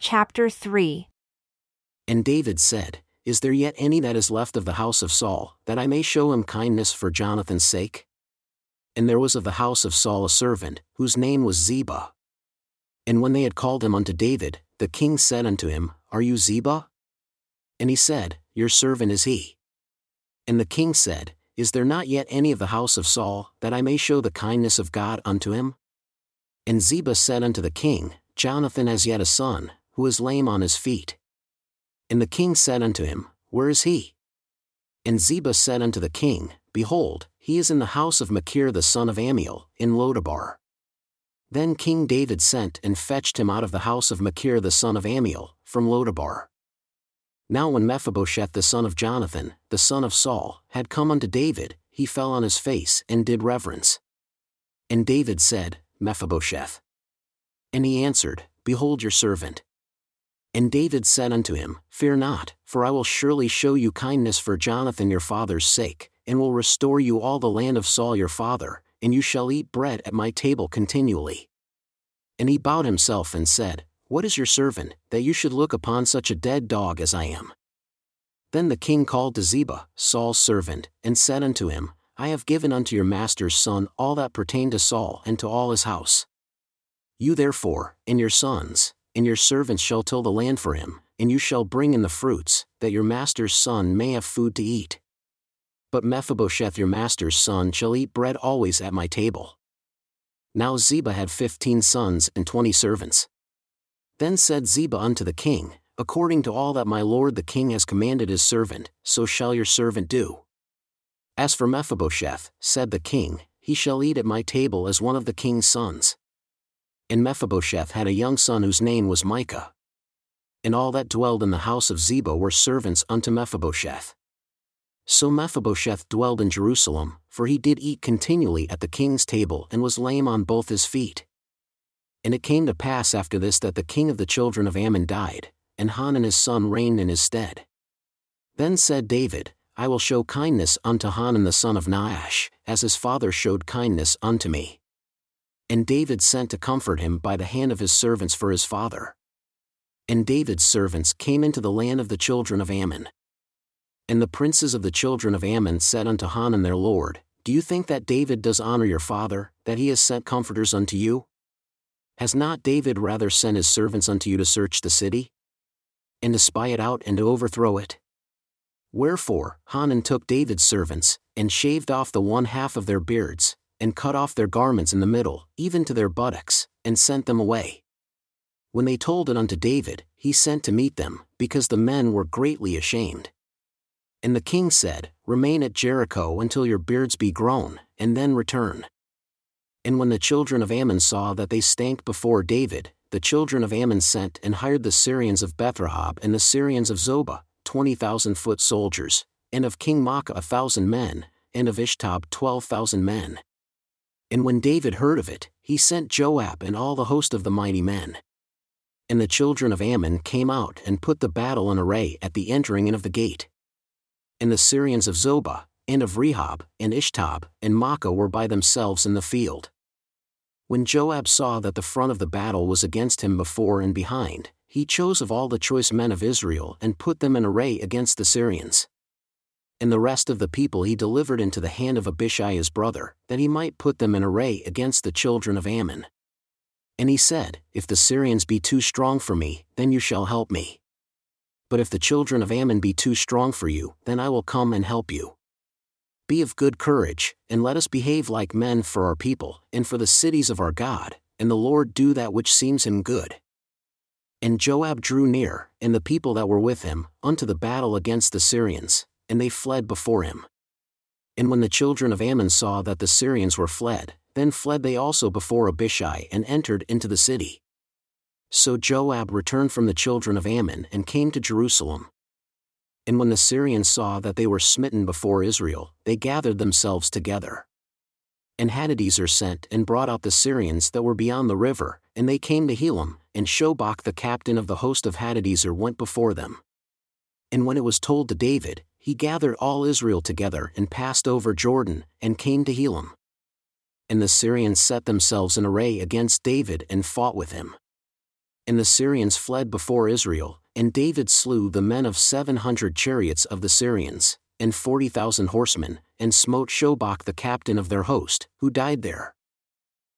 Chapter 3 And David said, Is there yet any that is left of the house of Saul, that I may show him kindness for Jonathan's sake? And there was of the house of Saul a servant, whose name was Ziba. And when they had called him unto David, the king said unto him, Are you Ziba? And he said, Your servant is he. And the king said, Is there not yet any of the house of Saul, that I may show the kindness of God unto him? And Ziba said unto the king, Jonathan has yet a son, who is lame on his feet. And the king said unto him, Where is he? And Ziba said unto the king, Behold, he is in the house of Machir the son of Ammiel, in Lodabar. Then King David sent and fetched him out of the house of Machir the son of Ammiel, from Lodabar. Now when Mephibosheth the son of Jonathan, the son of Saul, had come unto David, he fell on his face and did reverence. And David said, Mephibosheth. And he answered, Behold your servant. And David said unto him, Fear not, for I will surely show you kindness for Jonathan your father's sake, and will restore you all the land of Saul your father, and you shall eat bread at my table continually. And he bowed himself and said, What is your servant, that you should look upon such a dead dog as I am? Then the king called to Ziba, Saul's servant, and said unto him, I have given unto your master's son all that pertained to Saul and to all his house. You therefore, and your sons, and your servants shall till the land for him, and you shall bring in the fruits, that your master's son may have food to eat. But Mephibosheth your master's son shall eat bread always at my table. Now Ziba had fifteen sons and twenty servants. Then said Ziba unto the king, According to all that my lord the king has commanded his servant, so shall your servant do. As for Mephibosheth, said the king, he shall eat at my table as one of the king's sons. And Mephibosheth had a young son whose name was Micah. And all that dwelled in the house of Ziba were servants unto Mephibosheth. So Mephibosheth dwelled in Jerusalem, for he did eat continually at the king's table and was lame on both his feet. And it came to pass after this that the king of the children of Ammon died, and Hanan his son reigned in his stead. Then said David, I will show kindness unto Hanan the son of Nahash, as his father showed kindness unto me. And David sent to comfort him by the hand of his servants for his father. And David's servants came into the land of the children of Ammon. And the princes of the children of Ammon said unto Hanan their lord, Do you think that David does honor your father, that he has sent comforters unto you? Has not David rather sent his servants unto you to search the city? And to spy it out and to overthrow it? Wherefore, Hanan took David's servants, and shaved off the one half of their beards, and cut off their garments in the middle, even to their buttocks, and sent them away. When they told it unto David, he sent to meet them, because the men were greatly ashamed. And the king said, Remain at Jericho until your beards be grown, and then return. And when the children of Ammon saw that they stank before David, the children of Ammon sent and hired the Syrians of Bethrehob and the Syrians of Zobah, twenty thousand foot soldiers, and of King Maacah a thousand men, and of Ishtob twelve thousand men. And when David heard of it, he sent Joab and all the host of the mighty men. And the children of Ammon came out and put the battle in array at the entering in of the gate. And the Syrians of Zobah, and of Rehob, and Ishtob, and Maacah were by themselves in the field. When Joab saw that the front of the battle was against him before and behind, he chose of all the choice men of Israel and put them in array against the Syrians. And the rest of the people he delivered into the hand of Abishai his brother, that he might put them in array against the children of Ammon. And he said, If the Syrians be too strong for me, then you shall help me. But if the children of Ammon be too strong for you, then I will come and help you. Be of good courage, and let us behave like men for our people, and for the cities of our God, and the Lord do that which seems him good. And Joab drew near, and the people that were with him, unto the battle against the Syrians, and they fled before him. And when the children of Ammon saw that the Syrians were fled, then fled they also before Abishai and entered into the city. So Joab returned from the children of Ammon and came to Jerusalem. And when the Syrians saw that they were smitten before Israel, they gathered themselves together. And Hadadezer sent and brought out the Syrians that were beyond the river, and they came to Helam, and Shobach the captain of the host of Hadadezer went before them. And when it was told to David, he gathered all Israel together and passed over Jordan, and came to Helam. And the Syrians set themselves in array against David and fought with him. And the Syrians fled before Israel, and David slew the men of seven hundred chariots of the Syrians, and forty thousand horsemen, and smote Shobach the captain of their host, who died there.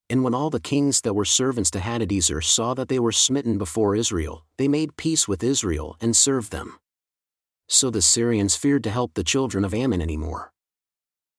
And when all the kings that were servants to Hadadezer saw that they were smitten before Israel, they made peace with Israel and served them. So the Syrians feared to help the children of Ammon any more.